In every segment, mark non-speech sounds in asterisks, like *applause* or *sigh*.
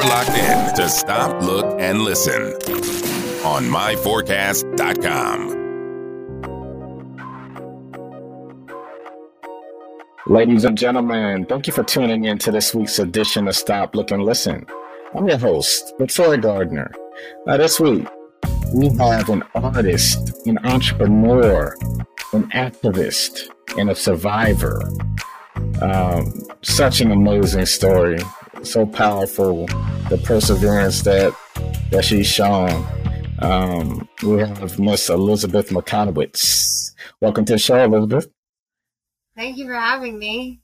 You're locked in to Stop, Look, and Listen on myforecast.com. Ladies and gentlemen, thank you for tuning in to this week's edition of Stop, Look, and Listen. I'm your host, LeTroy Gardner. Now, this week, we have an artist, an entrepreneur, an activist, and a survivor. Um, such an amazing story, so powerful. The perseverance that that she's shown. Um, we have Miss Elizabeth Mikotowicz. Welcome to the show, Elizabeth. Thank you for having me.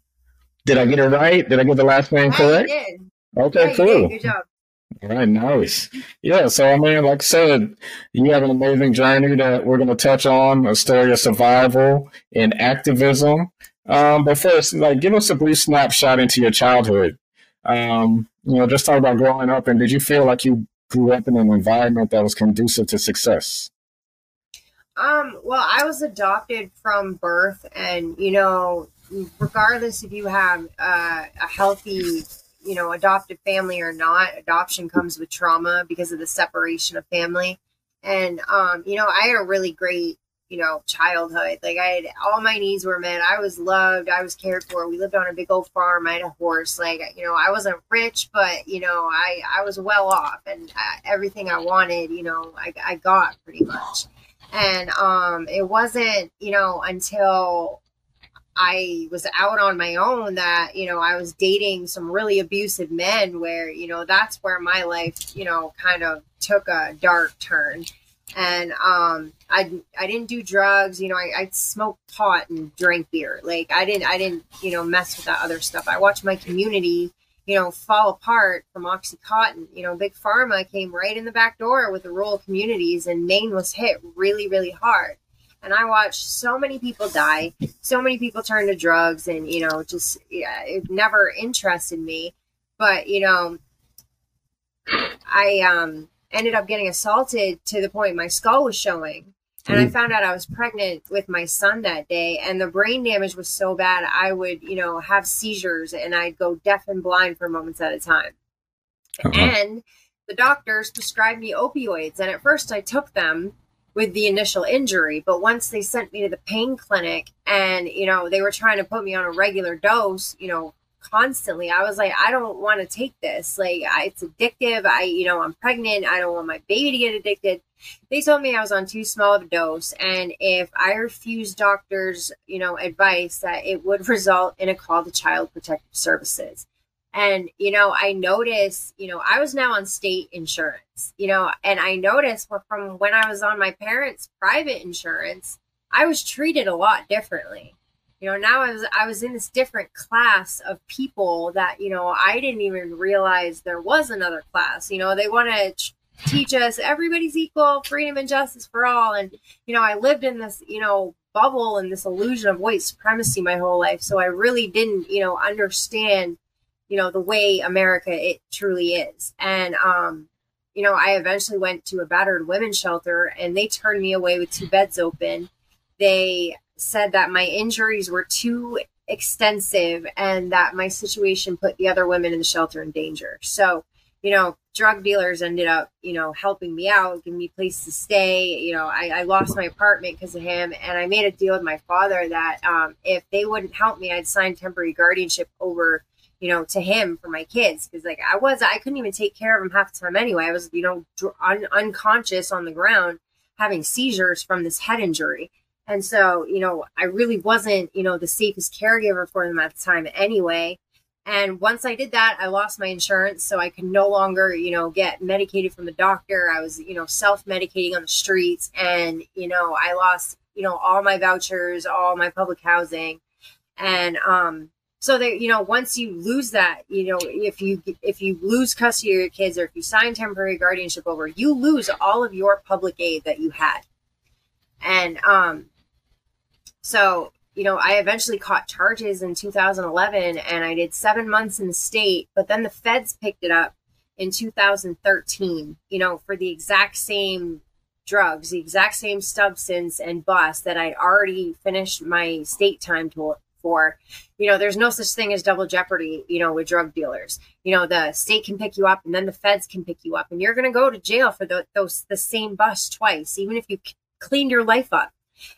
Did I get it right? Did I get the last name correct? Okay, Yeah, cool. Good job. All right, nice. Yeah, so I mean, like I said, you have an amazing journey that we're going to touch on a story of survival and activism. Um, but first, like, give us a brief snapshot into your childhood. Um, you know, just talk about growing up, and did you feel like you grew up in an environment that was conducive to success? Um, well, I was adopted from birth, and you know, regardless if you have uh, a healthy, you know, adopted family or not, adoption comes with trauma because of the separation of family. And um, you know, I had a really great, you know, childhood. Like I had all my needs were met. I was loved. I was cared for. We lived on a big old farm. I had a horse. Like you know, I wasn't rich, but you know, I I was well off, and uh, everything I wanted, you know, I I got pretty much and um it wasn't you know until i was out on my own that you know i was dating some really abusive men where you know that's where my life you know kind of took a dark turn and um i i didn't do drugs you know i, I smoked pot and drank beer like i didn't i didn't you know mess with that other stuff i watched my community you know, fall apart from Oxycontin. You know, Big Pharma came right in the back door with the rural communities, and Maine was hit really, really hard. And I watched so many people die, so many people turn to drugs, and you know, just yeah, it never interested me. But you know, I um ended up getting assaulted to the point my skull was showing. And I found out I was pregnant with my son that day, and the brain damage was so bad I would, you know, have seizures and I'd go deaf and blind for moments at a time. Uh-huh. And the doctors prescribed me opioids, and at first I took them with the initial injury, but once they sent me to the pain clinic and, you know, they were trying to put me on a regular dose, you know, constantly, I was like, I don't want to take this. Like, I, it's addictive. I, you know, I'm pregnant. I don't want my baby to get addicted they told me I was on too small of a dose, and if I refused doctors, you know, advice, that it would *laughs* result in a call to Child Protective Services. And you know, I noticed, you know, I was now on state insurance, you know, and I noticed from when I was on my parents' private insurance, I was treated a lot differently. You know, now I was I was in this different class of people that you know I didn't even realize there was another class. You know, they want to teach us everybody's equal, freedom and justice for all. And, you know, I lived in this, you know, bubble and this illusion of white supremacy my whole life. So I really didn't, you know, understand, you know, the way America it truly is. And, um, you know, I eventually went to a battered women's shelter and they turned me away with two beds open. They said that my injuries were too extensive and that my situation put the other women in the shelter in danger. So, you know, drug dealers ended up, you know, helping me out, giving me a place to stay. You know, I, I lost my apartment because of him, and I made a deal with my father that um, if they wouldn't help me, I'd sign temporary guardianship over, you know, to him for my kids because like I was, I couldn't even take care of him half the time anyway. I was, you know, un- unconscious on the ground, having seizures from this head injury. And so, you know, I really wasn't, you know, the safest caregiver for them at the time anyway. And once I did that, I lost my insurance. So I could no longer, you know, get medicated from the doctor. I was, you know, self medicating on the streets. And, you know, I lost, you know, all my vouchers, all my public housing. And, um, so that you know once you lose that you know if you if you lose custody of your kids or if you sign temporary guardianship over you lose all of your public aid that you had and um so you know, I eventually caught charges in 2011 and I did seven months in the state, but then the feds picked it up in 2013, you know, for the exact same drugs, the exact same substance and bus that I'd already finished my state time to, before, you know, there's no such thing as double jeopardy, you know, with drug dealers. You know, the state can pick you up and then the feds can pick you up and you're going to go to jail for the, those, the same bus twice, even if you cleaned your life up.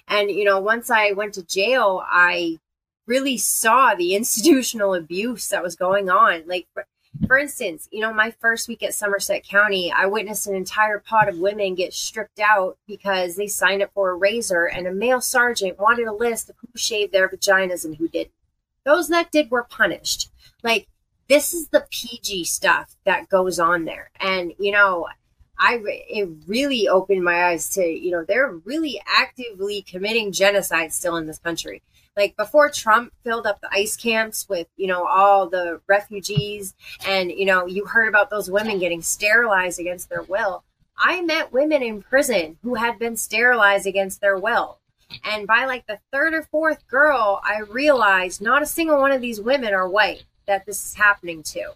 And, you know, once I went to jail, I really saw the *laughs* institutional abuse that was going on. Like, for instance, you know, my first week at Somerset County, I witnessed an entire pod of women get stripped out because they signed up for a razor, and a male sergeant wanted a list of who shaved their vaginas and who didn't. Those that did were punished. Like, this is the PG stuff that goes on there. And, you know, I it really opened my eyes to, you know, they're really actively committing genocide still in this country like before Trump filled up the ice camps with, you know, all the refugees and, you know, you heard about those women getting sterilized against their will. I met women in prison who had been sterilized against their will. And by like the third or fourth girl, I realized not a single one of these women are white that this is happening to.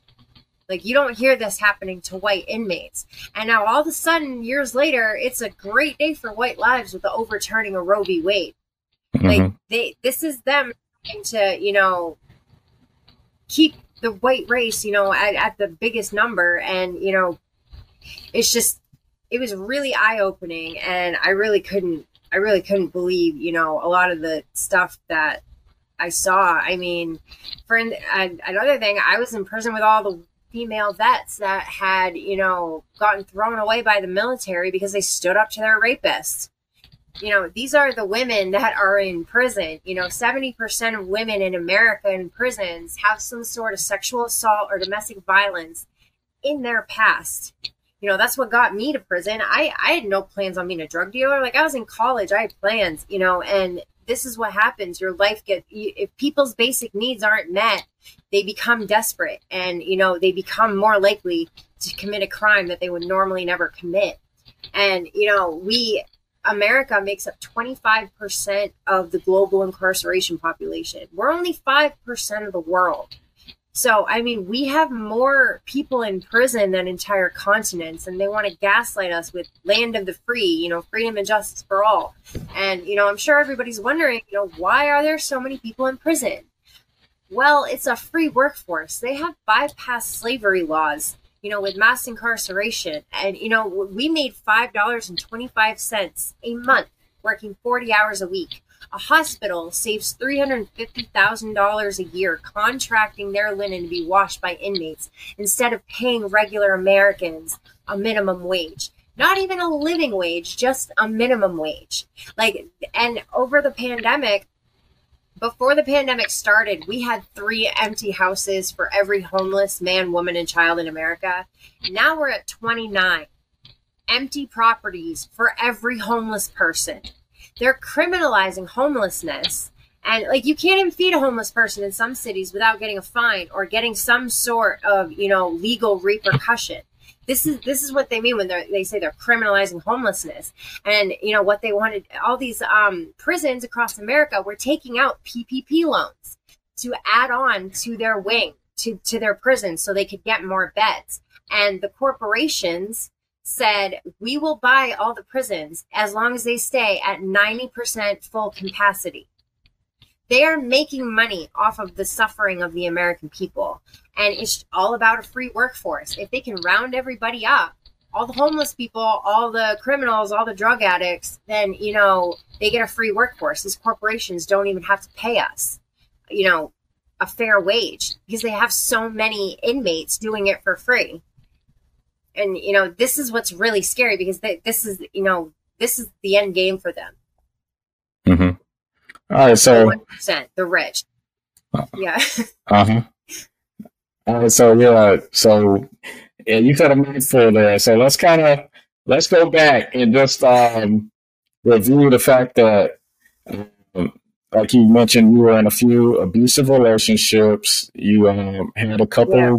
Like you don't hear this happening to white inmates. And now all of a sudden, years later, it's a great day for white lives with the overturning of Roe v. Wade. Mm-hmm. Like they, this is them trying to, you know, keep the white race, you know, at, at the biggest number. And, you know, it's just, it was really eye opening. And I really couldn't, I really couldn't believe, you know, a lot of the stuff that I saw. I mean, for another thing, I was in prison with all the female vets that had, you know, gotten thrown away by the military because they stood up to their rapists you know, these are the women that are in prison. You know, 70% of women in America in prisons have some sort of sexual assault or domestic violence in their past. You know, that's what got me to prison. I, I had no plans on being a drug dealer. Like, I was in college, I had plans, you know, and this is what happens. Your life gets, if people's basic needs aren't met, they become desperate and, you know, they become more likely to commit a crime that they would normally never commit. And, you know, we, America makes up 25% of the global incarceration population. We're only 5% of the world. So, I mean, we have more people in prison than entire continents, and they want to gaslight us with land of the free, you know, freedom and justice for all. And, you know, I'm sure everybody's wondering, you know, why are there so many people in prison? Well, it's a free workforce. They have bypassed slavery laws you know, with mass incarceration. And, you know, we made $5.25 a month working 40 hours a week. A hospital saves $350,000 a year contracting their linen to be washed by inmates instead of paying regular Americans a minimum wage. Not even a living wage, just a minimum wage. Like, and over the pandemic, before the pandemic started, we had three empty houses for every homeless man, woman, and child in America. Now we're at 29 empty properties for every homeless person. They're criminalizing homelessness. And like you can't even feed a homeless person in some cities without getting a fine or getting some sort of, you know, legal repercussion. This is this is what they mean when they they say they're criminalizing homelessness. And you know what they wanted all these um, prisons across America were taking out PPP loans to add on to their wing to to their prisons so they could get more beds. And the corporations said, "We will buy all the prisons as long as they stay at 90% full capacity." They are making money off of the suffering of the American people. And it's all about a free workforce. If they can round everybody up, all the homeless people, all the criminals, all the drug addicts, then, you know, they get a free workforce. These corporations don't even have to pay us, you know, a fair wage because they have so many inmates doing it for free. And, you know, this is what's really scary because they, this is, you know, this is the end game for them. Mm-hmm. All right, so percent, the rich. Uh, yeah. *laughs* uh huh. All right, so yeah, so yeah, you got a mouthful there. So let's kind of let's go back and just um, review the fact that, um, like you mentioned, you were in a few abusive relationships. You um, had a couple yeah.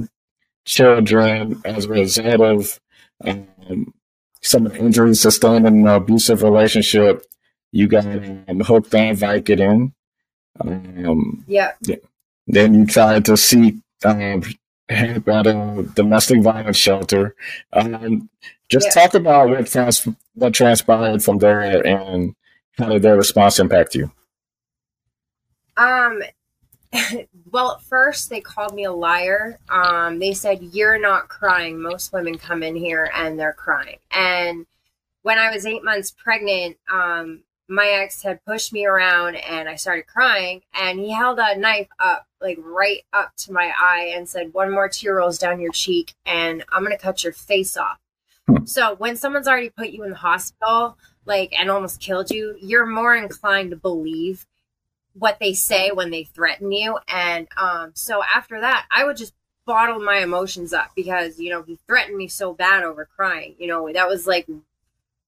Children as a result of um, some injuries sustained in an abusive relationship. You got um, hooked on Vicodin. Um, yeah. Then you tried to seek um, help at a domestic violence shelter. Um, just yeah. talk about what, trans- what transpired from there and how did their response impact you? Um, well, at first they called me a liar. Um, they said, You're not crying. Most women come in here and they're crying. And when I was eight months pregnant, um, my ex had pushed me around and I started crying. And he held a knife up, like right up to my eye, and said, One more tear rolls down your cheek, and I'm going to cut your face off. Hmm. So when someone's already put you in the hospital, like, and almost killed you, you're more inclined to believe what they say when they threaten you. And um, so after that, I would just bottle my emotions up because, you know, he threatened me so bad over crying. You know, that was like,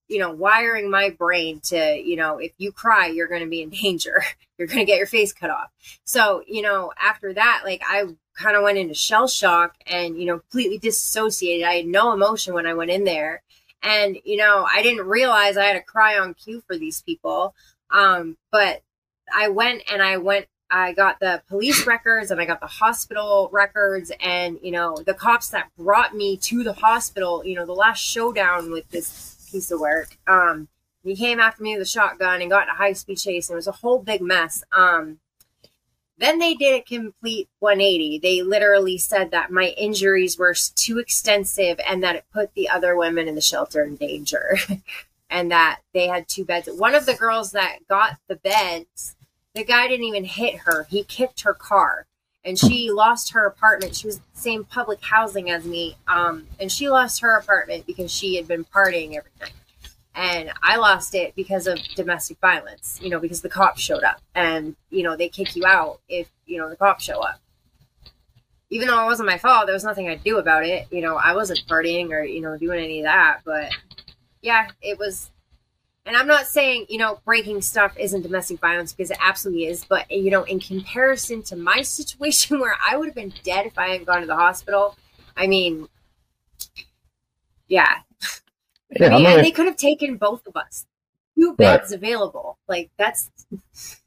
you know, wiring my brain to, you know, if you cry, you're going to be in *laughs* danger. You're going to get your face cut off. So, you know, after that, like I kind of went into shell shock and, you know, completely disassociated. I had no emotion when I went in there. And, you know, I didn't realize I had to cry on cue for these people. Um, but I went and I went I got the police records and I got the hospital records and you know the cops that brought me to the hospital, you know, the last showdown with this piece of work. Um he came after me with a shotgun and got in a high speed chase and it was a whole big mess. Um then they did a complete 180. They literally said that my injuries were too extensive and that it put the other women in the shelter in danger. *laughs* and that they had two beds. One of the girls that got the beds, the guy didn't even hit her. He kicked her car and she lost her apartment. She was the same public housing as me. Um, and she lost her apartment because she had been partying every night. And I lost it because of domestic violence, you know, because the cops showed up and, you know, they kick you out if, you know, the cops show up. Even though it wasn't my fault, there was nothing I'd do about it. You know, I wasn't partying or, you know, doing any of that, but yeah, it was. And I'm not saying, you know, breaking stuff isn't domestic violence because it absolutely is. But, you know, in comparison to my *laughs* situation where I would have been dead if I hadn't gone to the hospital, I mean, yeah. yeah I mean, and they could have taken both of us. Two beds right. available. Like, that's. *laughs*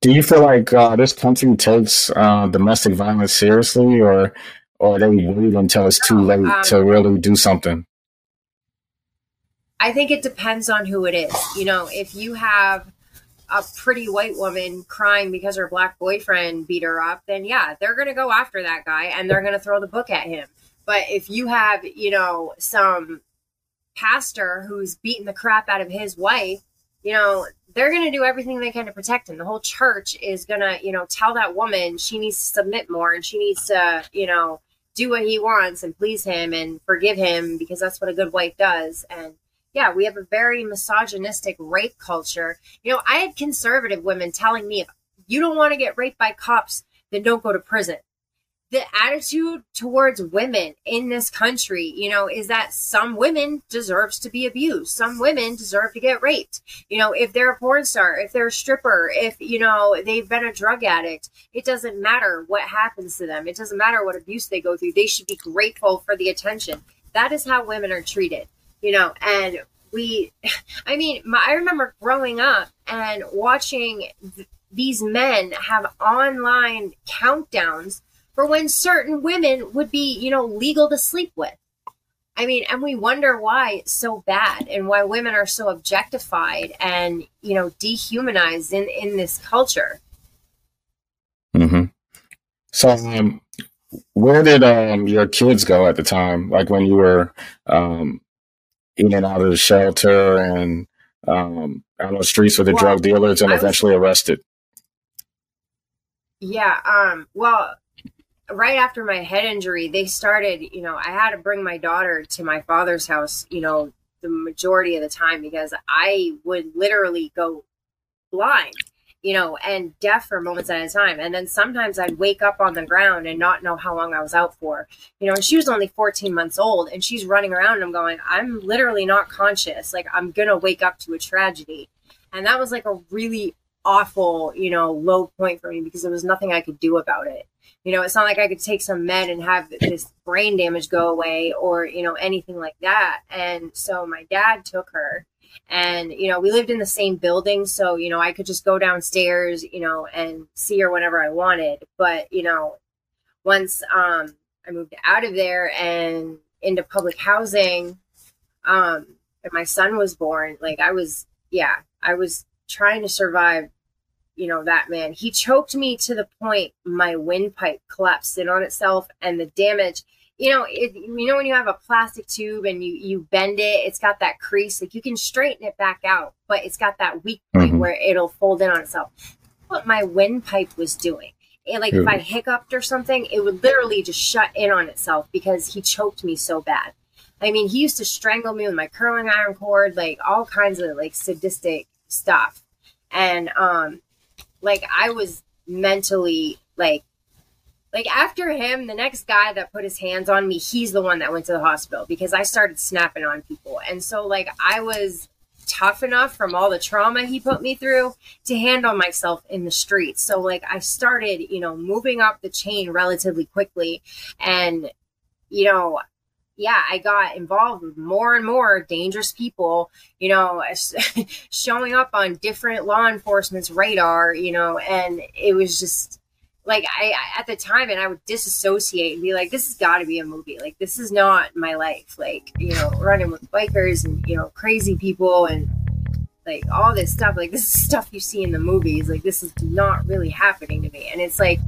Do you feel like uh, this country takes uh, domestic violence seriously, or or they wait until it's too late um, to really do something? I think it depends on who it is. You know, if you have a pretty white woman crying because her black boyfriend beat her up, then yeah, they're going to go after that guy and they're going to throw the book at him. But if you have, you know, some pastor who's beating the crap out of his wife, you know, they're going to do everything they can to protect him. The whole church is going to, you know, tell that woman she needs to submit more and she needs to, you know, do what he wants and please him and forgive him because that's what a good wife does. And yeah, we have a very misogynistic rape culture. You know, I had conservative women telling me if you don't want to get raped by cops, then don't go to prison. The attitude towards women in this country, you know, is that some women deserves to be abused. Some women deserve to get raped. You know, if they're a porn star, if they're a stripper, if, you know, they've been a drug addict, it doesn't matter what happens to them. It doesn't matter what abuse they go through. They should be grateful for the attention. That is how women are treated you know, and we, *laughs* I mean, my, I remember growing up and watching th- these men have online countdowns for when certain women would be, you know, legal to sleep with. I mean, and we wonder why it's so bad and why women are so objectified and, you know, dehumanized in, in this culture. Mm-hmm. So, um, where did um, your kids go at the time? Like when you were um, in and out of the shelter and um, out on the streets with the well, drug dealers and eventually arrested. Yeah. Um, well, right after my head injury, they started, you know, I had to bring my daughter to my father's house, you know, the majority of the time because I would literally go blind you know, and deaf for moments at a time. And then sometimes I'd wake up on the ground and not know how long I was out for. You know, and she was only 14 months old and she's running around and I'm going, I'm literally not conscious. Like I'm going to wake up to a tragedy. And that was like a really awful, you know, low point for me because there was nothing I could do about it. You know, it's not like I could take some med and have this brain damage go away or, you know, anything like that. And so my dad took her and you know we lived in the same building so you know i could just go downstairs you know and see her whenever i wanted but you know once um i moved out of there and into public housing um and my son was born like i was yeah i was trying to survive you know, that man. He choked me to the point my windpipe collapsed in on itself and the damage. You know, it, you know when you have a plastic tube and you you bend it, it's got that crease. Like you can straighten it back out, but it's got that weak point mm-hmm. where it'll fold in on itself. What my windpipe was doing. And like if I hiccuped or something, it would literally just shut in on itself because he choked me so bad. I mean, he used to strangle me with my curling iron cord, like all kinds of like sadistic stuff. And um like I was mentally like like after him, the next guy that put his hands on me, he's the one that went to the hospital because I started snapping on people. And so like I was tough enough from all the trauma he put me through to handle myself in the streets. So like I started, you know, moving up the chain relatively quickly and you know, yeah, I got involved with more and more dangerous people, you know, *laughs* showing up on different law enforcement's radar, you know, and it was just like I, I at the time and I would disassociate and be like, this has got to be a movie. Like this is not my life. Like you know, running with bikers and you know crazy people and like all this stuff. Like this is stuff you see in the movies. Like this is not really happening to me. And it's like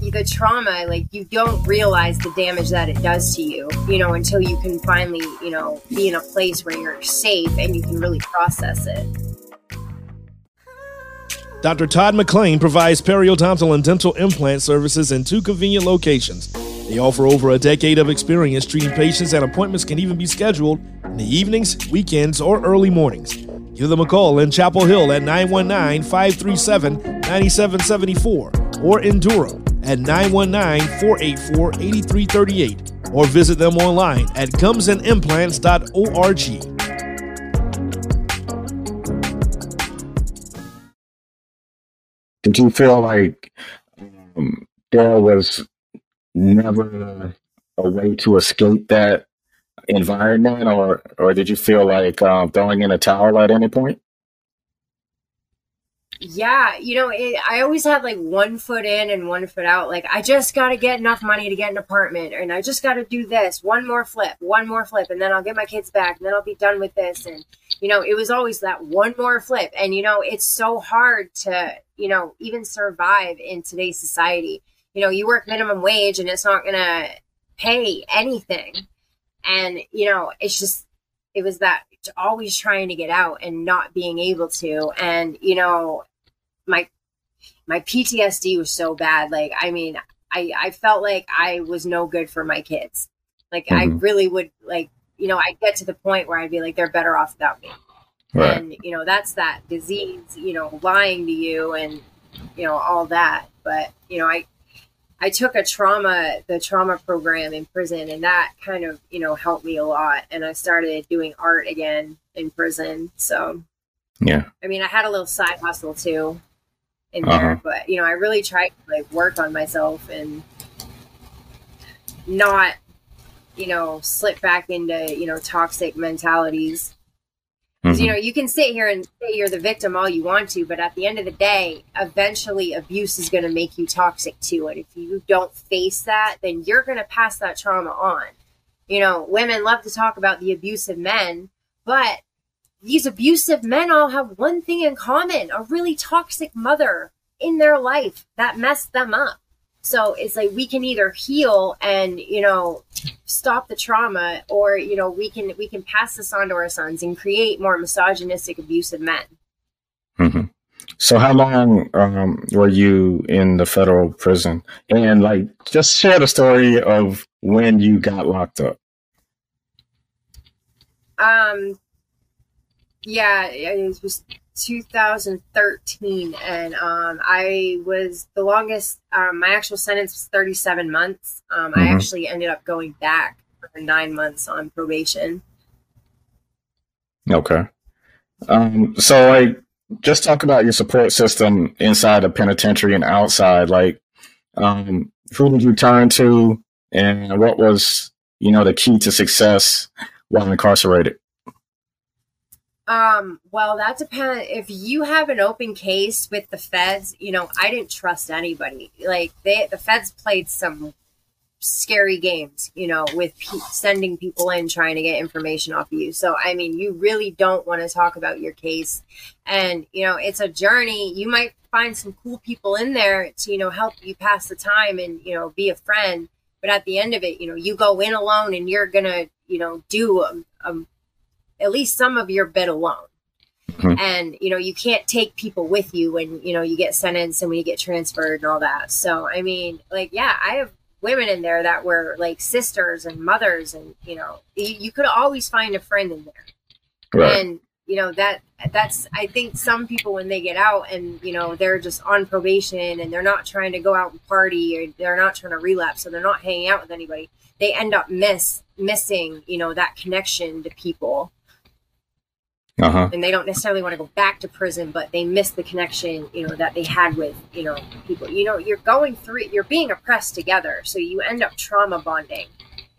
the trauma, like you don't realize the damage that it does to you, you know, until you can finally, you know, be in a place where you're safe and you can really process it. Dr. Todd McLean provides periodontal and dental implant services in two convenient locations. They offer over a decade of experience treating patients, and appointments can even be scheduled in the evenings, weekends, or early mornings. Give them a call in Chapel Hill at 919 537 9774 or in Durham at 919 484 8338 or visit them online at gumsandimplants.org. did you feel like um, there was never a way to escape that environment, or or did you feel like um, throwing in a towel at any point? Yeah, you know, it, I always had like one foot in and one foot out. Like, I just got to get enough money to get an apartment, and I just got to do this one more flip, one more flip, and then I'll get my kids back, and then I'll be done with this. And, you know, it was always that one more flip. And, you know, it's so hard to, you know, even survive in today's society. You know, you work minimum wage and it's not going to pay anything. And, you know, it's just, it was that always trying to get out and not being able to. And, you know, my my PTSD was so bad. Like, I mean, I I felt like I was no good for my kids. Like, mm-hmm. I really would like, you know, I get to the point where I'd be like, they're better off without me. Right. And you know, that's that disease. You know, lying to you and you know all that. But you know, I I took a trauma the trauma program in prison, and that kind of you know helped me a lot. And I started doing art again in prison. So yeah, I mean, I had a little side hustle too in uh-huh. there. But you know, I really tried to like work on myself and not, you know, slip back into you know toxic mentalities. Mm-hmm. you know, you can sit here and say you're the victim all you want to, but at the end of the day, eventually abuse is going to make you toxic too. And if you don't face that, then you're going to pass that trauma on. You know, women love to talk about the abusive men, but these abusive men all have one thing in common a really toxic mother in their life that messed them up. So it's like we can either heal and, you know, stop the trauma or, you know, we can we can pass this on to our sons and create more misogynistic abusive men. Mm-hmm. So how long um, were you in the federal prison? And like just share the story of when you got locked up. Um yeah, it was 2013, and um, I was the longest. Um, my actual sentence was 37 months. Um, mm-hmm. I actually ended up going back for nine months on probation. Okay. Um, so, like, just talk about your support system inside the penitentiary and outside. Like, um, who did you turn to, and what was, you know, the key to success while incarcerated? Um, well, that depends. If you have an open case with the feds, you know, I didn't trust anybody. Like they, the feds played some scary games, you know, with pe- sending people in trying to get information off of you. So, I mean, you really don't want to talk about your case. And, you know, it's a journey. You might find some cool people in there to, you know, help you pass the time and, you know, be a friend. But at the end of it, you know, you go in alone and you're going to, you know, do a, um, at least some of your bit alone. Mm-hmm. And, you know, you can't take people with you when, you know, you get sentenced and when you get transferred and all that. So, I mean, like, yeah, I have women in there that were like sisters and mothers and you know you, you could always find a friend in there right. and you know that that's i think some people when they get out and you know they're just on probation and they're not trying to go out and party or they're not trying to relapse so they're not hanging out with anybody they end up miss missing you know that connection to people uh-huh. and they don't necessarily want to go back to prison but they miss the connection you know that they had with you know people you know you're going through you're being oppressed together so you end up trauma bonding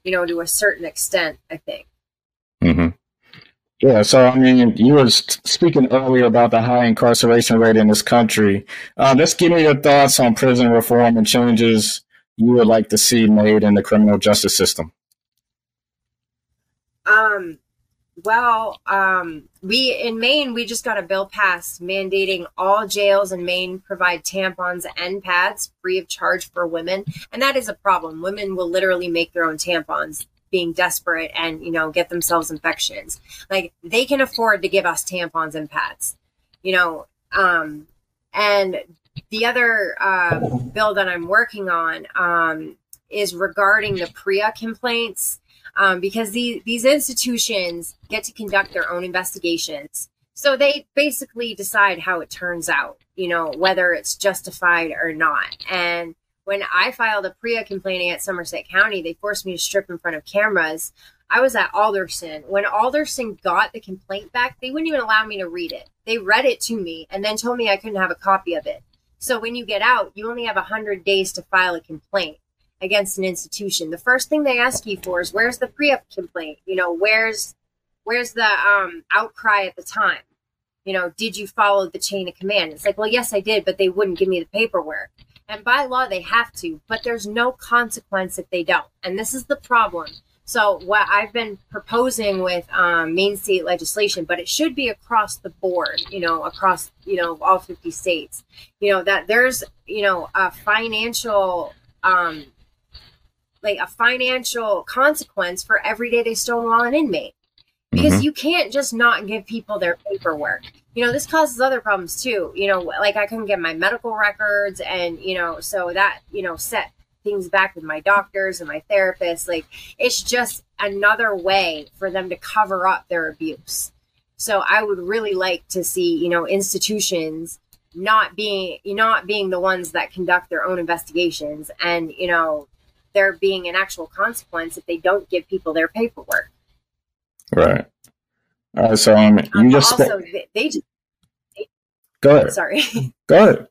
you know to a certain extent i think mm-hmm. yeah so i mean you were speaking earlier about the high incarceration rate in this country uh, let's give me your thoughts on prison reform and changes you would like to see made in the criminal justice system um well, um, we in Maine, we just got a bill passed mandating all jails in Maine provide tampons and pads free of charge for women, and that is a problem. Women will literally make their own tampons, being desperate and you know get themselves infections. Like they can afford to give us tampons and pads, you know. Um, and the other uh, bill that I'm working on um, is regarding the PREA complaints um, because these these institutions get to conduct their own investigations. So they basically decide how it turns out, you know, whether it's justified or not. And when I filed a PREA complaining at Somerset County, they forced me to strip in front of cameras. I was at Alderson. When Alderson got the complaint back, they wouldn't even allow me to read it. They read it to me and then told me I couldn't have a copy of it. So when you get out, you only have 100 days to file a complaint against an institution, the first thing they ask you for is where's the PREA complaint? You know, where's where's the um, outcry at the time? You know, did you follow the chain of command? It's like, well, yes, I did, but they wouldn't give me the paperwork. And by law, they have to, but there's no consequence if they don't. And this is the problem. So, what I've been proposing with um, Maine state legislation, but it should be across the board, you know, across, you know, all 50 states, you know, that there's, you know, a financial um, like a financial consequence for every day they stonewall an inmate. Because mm-hmm. you can't just not give people their paperwork. You know this causes other problems too. You know like i couldn't get my medical records and you know so that you know set things back with my doctors and my therapists like it's just another way for them to cover up their abuse. So i would really like to see you know institutions not being not being the ones that conduct their own investigations and you know there being an actual consequence if they don't give people their paperwork. Right. All right. So um, you um, just also they, they just they, go ahead. Sorry. *laughs* Go ahead.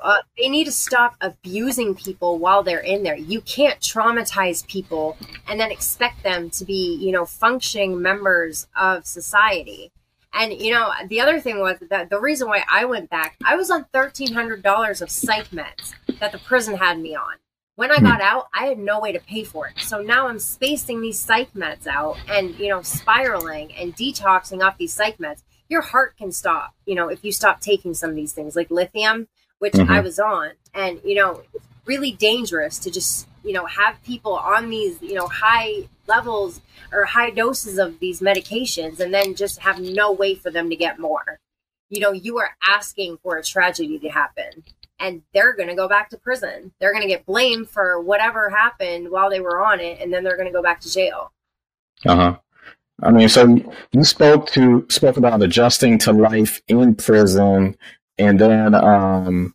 Uh, they need to stop abusing people while they're in there. You can't traumatize people and then expect them to be, you know, functioning members of society. And you know, the other thing was that the reason why I went back, I was on thirteen hundred dollars of psych meds that the prison had me on. When I hmm. got out, I had no way to pay for it. So now I'm spacing these psych meds out and, you know, spiraling and detoxing off these psych meds. Your heart can stop, you know, if you stop taking some of these things like lithium, which mm-hmm. I was on. And, you know, it's really dangerous to just, you know, have people on these, you know, high levels or high doses of these medications and then just have no way for them to get more. You know, you are asking for a tragedy to happen and they're going to go back to prison. They're going to get blamed for whatever happened while they were on it, and then they're going to go back to jail. Uh huh. I mean, so you spoke to spoke about adjusting to life in prison, and then um,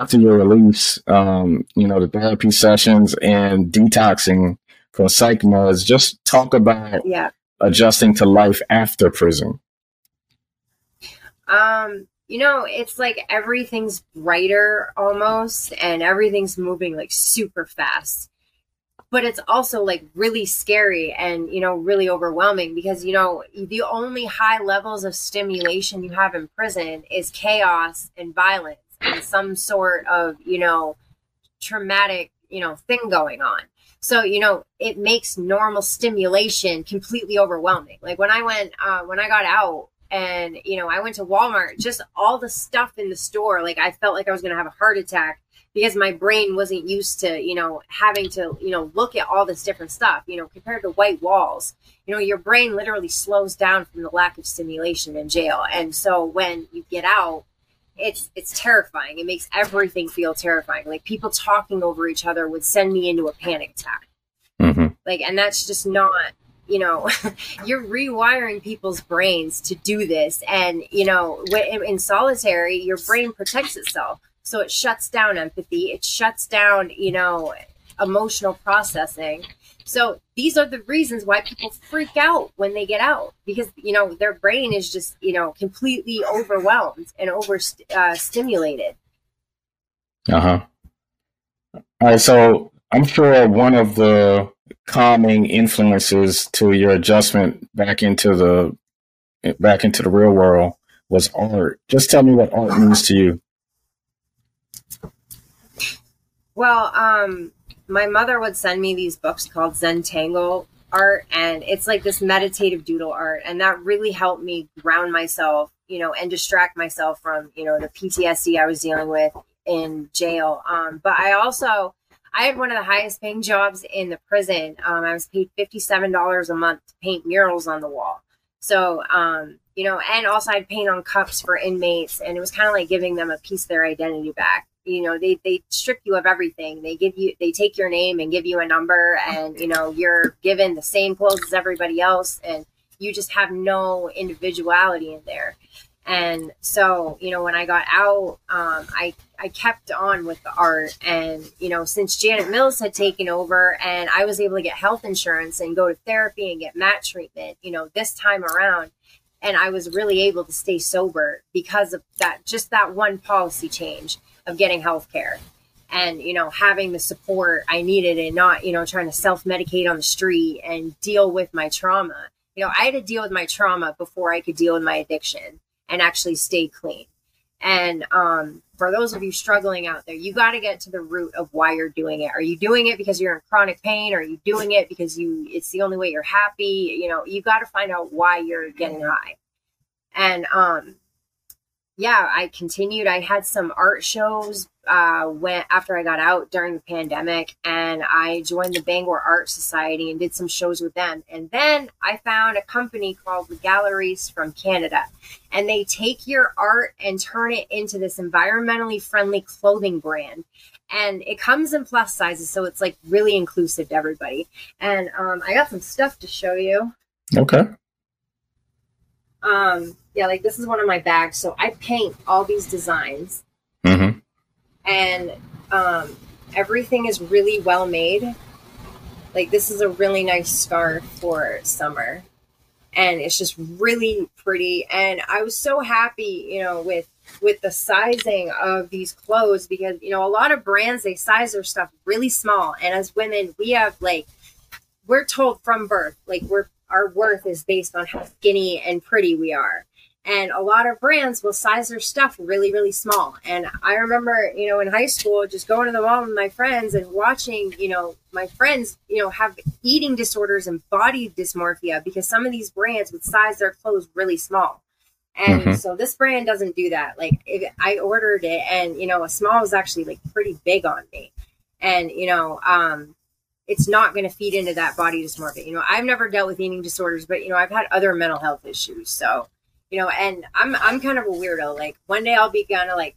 after your release, um, you know, the therapy sessions and detoxing from psych meds. Just talk about yeah. adjusting to life after prison. Um, you know, it's like everything's brighter almost and everything's moving like super fast. But it's also like really scary and, you know, really overwhelming because, you know, the only high levels of stimulation you have in prison is chaos and violence and some sort of, you know, traumatic you know, thing going on. So, you know, it makes normal stimulation completely overwhelming. Like when I went, uh, when I got out and, you know, I went to Walmart, just all the stuff in the store, like I felt like I was going to have a heart attack because my brain wasn't used to, you know, having to, you know, look at all this different stuff, you know, compared to white walls. You know, your brain literally slows down from the lack of stimulation in jail. And so when you get out, it's it's terrifying. It makes everything feel terrifying. Like people talking over each other would send me into a panic attack. Mm-hmm. Like, and that's just not you know *laughs* you're rewiring people's brains to do this and you know in solitary your brain protects itself so it shuts down empathy it shuts down you know emotional processing so these are the reasons why people freak out when they get out because you know their brain is just you know completely overwhelmed and over uh, stimulated. Uh huh. All right, so I'm sure one of the calming influences to your adjustment back into the back into the real world was art. Just tell me what art means to you. Well, um, my mother would send me these books called Zentangle art and it's like this meditative doodle art and that really helped me ground myself you know and distract myself from you know the ptsd i was dealing with in jail um, but i also i had one of the highest paying jobs in the prison. Um, i was paid $57 a month to paint murals on the wall. So um, you know and also i'd paint on cups for inmates and it was kind of like giving them a piece of their identity back. You know they they strip you of everything. They give you they take your name and give you a number and you know you're given the same clothes as everybody else and you just have no individuality in there and so you know when i got out um, i i kept on with the art. And you know since janet mills had taken over and i was able to get health insurance and go to therapy and get mat treatment you know this time around and i was really able to stay sober because of that just that one policy change of getting health care and you know having the support i needed and not you know trying to self-medicate on the street and deal with my trauma. You know i had to deal with my trauma before i could deal with my addiction and actually stay clean. And um, for those of you struggling out there you got to get to the root of why you're doing it. Are you doing it because you're in chronic pain? Are you doing it because you it's the only way you're happy? You know you got to find out why you're getting high. And um yeah, I continued. I had some art shows uh, when after I got out during the pandemic, and I joined the Bangor Art Society and did some shows with them. And then I found a company called the Galleries from Canada, and they take your art and turn it into this environmentally friendly clothing brand. And it comes in plus sizes, so it's like really inclusive to everybody. And um, I got some stuff to show you. Okay. Um, yeah, like this is one of my bags. So I paint all these designs, mm-hmm. and um, everything is really well made. Like this is a really nice scarf for summer, and it's just really pretty. And I was so happy, you know, with with the sizing of these clothes because you know a lot of brands they size their stuff really small, and as women we have like we're told from birth like we're our worth is based on how skinny and pretty we are. And a lot of brands will size their stuff really, really small. And I remember, you know, in high school, just going to the mall with my friends and watching, you know, my friends, you know, have eating disorders and body dysmorphia because some of these brands would size their clothes really small. And mm-hmm. so this brand doesn't do that. Like if I ordered it and, you know, a small was actually like pretty big on me. And, you know, um, it's not going to feed into that body dysmorphia. You know, I've never dealt with eating disorders, but you know, I've had other mental health issues. So, you know, and I'm I'm kind of a weirdo. Like one day I'll be kind of like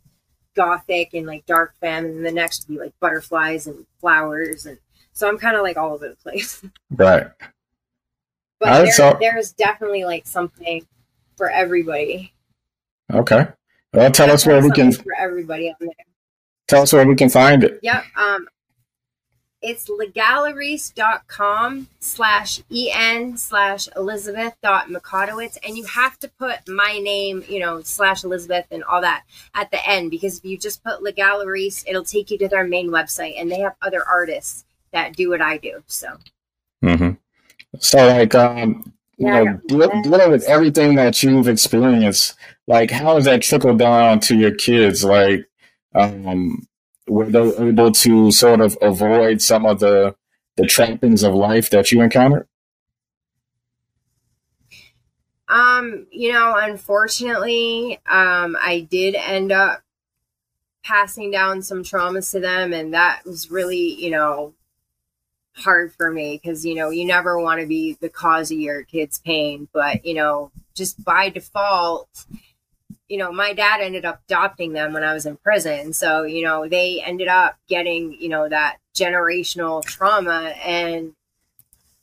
gothic and like dark femme, and the next will be like butterflies and flowers, and so I'm kind of like all over the place. *laughs* Right. but there, there's definitely like something for everybody. Okay. Well, tell us where we can for everybody out there. Tell us where we can find it. Yep. Um, it's legalaries.com slash en slash elizabeth dot and you have to put my name you know slash elizabeth and all that at the end because if you just put legalaries it'll take you to their main website and they have other artists that do what i do so. Mm-hmm. so like um you yeah, know dealing with everything that you've experienced like how has that trickled down to your kids? Like um were they able to sort of avoid some of the the trappings of life that you encountered? Um, you know, unfortunately, um, I did end up passing down some traumas to them, and that was really, you know, hard for me because you know you never want to be the cause of your kid's pain, but you know, just by default, you know, my dad ended up adopting them when I was in prison. So, you know, they ended up getting, you know, that generational trauma. And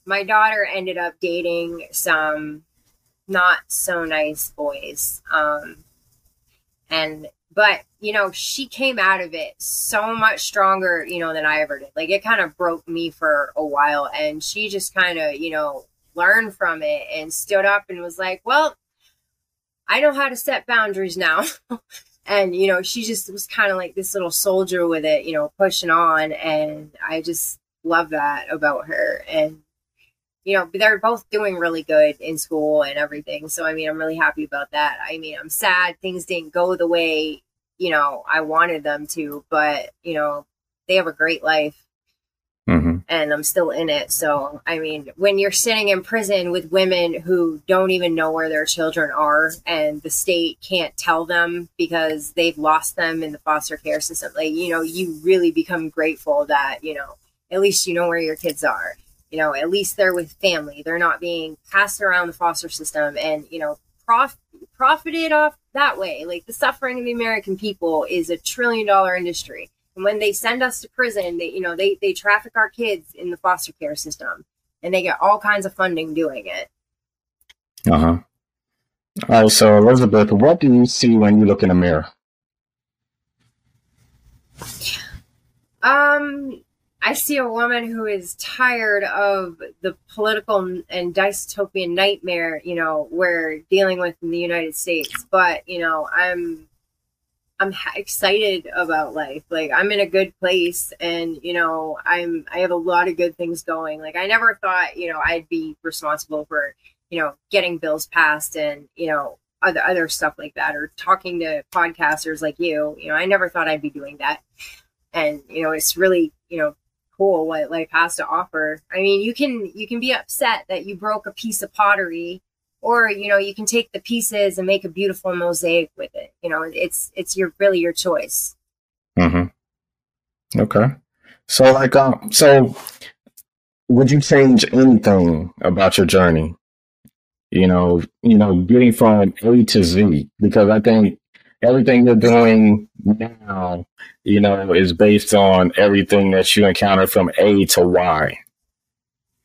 my daughter ended up dating some not so nice boys. Um, and, but, you know, she came out of it so much stronger, you know, than I ever did. Like it kind of broke me for a while. And she just kind of, you know, learned from it and stood up and was like, well, I know how to set boundaries now. *laughs* and, you know, she just was kind of like this little soldier with it, you know, pushing on. And I just love that about her. And, you know, they're both doing really good in school and everything. So, I mean, I'm really happy about that. I mean, I'm sad things didn't go the way, you know, I wanted them to, but, you know, they have a great life mm-hmm. and I'm still in it. So, I mean, when you're sitting in prison with women who don't even know where their children are and the state can't tell them because they've lost them in the foster care system, like, you know, you really become grateful that, you know, at least you know where your kids are. You know, at least they're with family. They're not being passed around the foster system and, you know, prof- profited off that way. Like the suffering of the American people is a trillion dollar industry and when they send us to prison, they you know they they traffic our kids in the foster care system, and they get all kinds of funding doing it. Uh huh. All right, so Elizabeth, what do you see when you look in a mirror? Um, I see a woman who is tired of the political and dystopian nightmare, you know, we're dealing with in the United States. But, you know, I'm I'm excited about life. Like I'm in a good place and you know, I'm I have a lot of good things going. Like I never thought, you know, I'd be responsible for, you know, getting bills passed and, you know, other other stuff like that or talking to podcasters like you. You know, I never thought I'd be doing that. And, you know, it's really, you know, cool what life has to offer. I mean, you can you can be upset that you broke a piece of pottery or you know you can take the pieces and make a beautiful mosaic with it. You know it's it's your really your choice. Mm-hmm. Okay. So like um so would you change anything about your journey? You know you know getting from a to z because i think everything you're doing now you know is based on everything that you encounter from a to y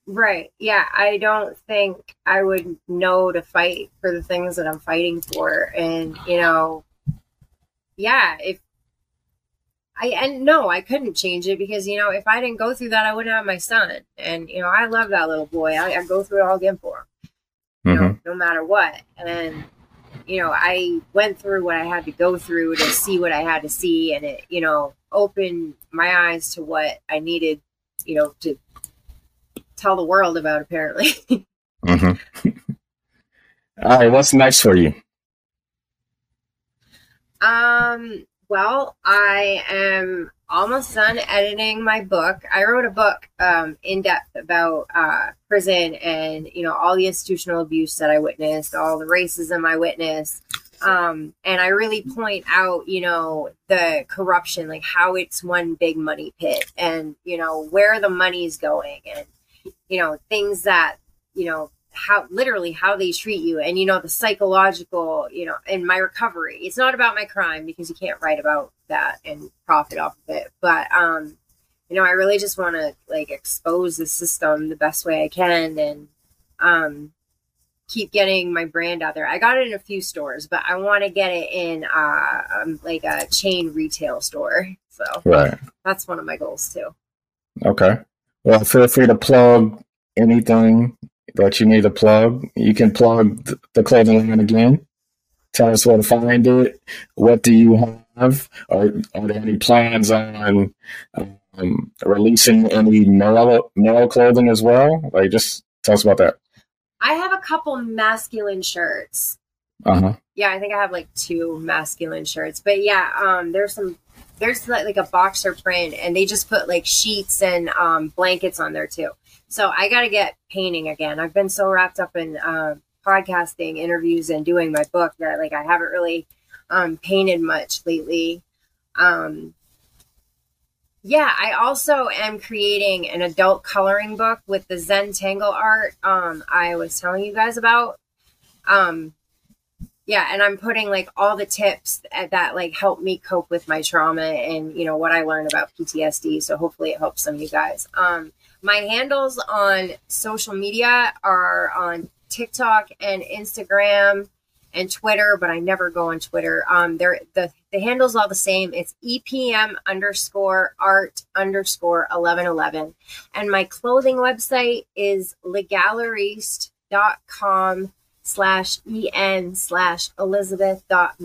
Right. Yeah. I don't think I would know to fight for the things that I'm fighting for. And, you know, yeah, if I, and no, I couldn't change it because, you know, if I didn't go through that, I wouldn't have my son. And, you know, I love that little boy. I, I go through it all again for him, you mm-hmm. know, no matter what. And, you know, I went through what I had to go through to see what I had to see. And it, you know, opened my eyes to what I needed, you know, to tell the world about apparently. mm-hmm. *laughs* All right, what's next for you? Um, well, I am almost done editing my book. I wrote a book um, in depth about uh, prison and you know all the institutional abuse that I witnessed, all the racism I witnessed, um, and I really point out you know the corruption, like how it's one big money pit, and you know where the money's going, and you know, things that, you know, how literally how they treat you and you know the psychological you know and my recovery. It's not about my crime because you can't write about that and profit off of it. But um you know i really just want to like expose the system the best way i can and um keep getting my brand out there. I got it in a few stores but i want to get it in uh um, like a chain retail store. So right. that's one of my goals too. Okay well, feel free to plug anything that you need to plug. You can plug the clothing line again. Tell us where to find it. What do you have? Are, are there any plans on um, releasing any male, male clothing as well? Like, just tell us about that. I have a couple masculine shirts. Uh huh. Yeah, I think I have like two masculine shirts. But yeah, um, there's some there's like, like a boxer print, and they just put like sheets and um, blankets on there too. So I got to get painting again. I've been so wrapped up in uh, podcasting, interviews, and doing my book that like I haven't really um, painted much lately. Um, yeah, I also am creating an adult coloring book with the Zentangle art um, I was telling you guys about. Um, yeah, and I'm putting like all the tips that, that like help me cope with my trauma and you know what I learned about PTSD. So hopefully it helps some of you guys. Um, my handles on social media are on TikTok and Instagram and Twitter, but I never go on Twitter. Um, they're the the handle's all the same. It's EPM underscore art underscore eleven eleven, and my clothing website is legaleriste.com slash en slash elizabeth dot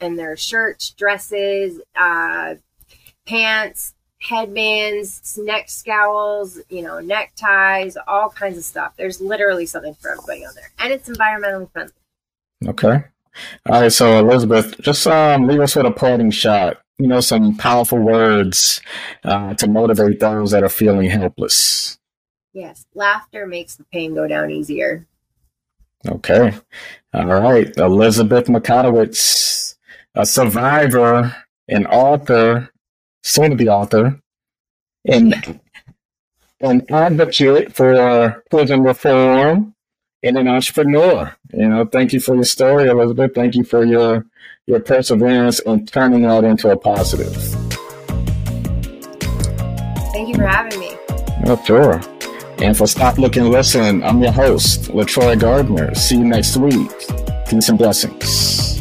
and their shirts dresses uh, pants headbands neck scowls you know neckties all kinds of stuff there's literally something for everybody on there and it's environmentally friendly Okay. All right. So Elizabeth, just um, leave us with a parting shot. You know, some powerful words uh, to motivate those that are feeling helpless. Yes, laughter makes the pain go down easier. Okay. All right. Elizabeth Mikotowicz, a survivor, an author, soon to be author, and an advocate for uh, prison reform and an entrepreneur. You know, thank you for your story, Elizabeth. Thank you for your your perseverance and turning that into a positive. Thank you for having me. Oh, sure. And for Stop Look and Listen, I'm your host, LeTroy Gardner. See you next week. Peace and blessings.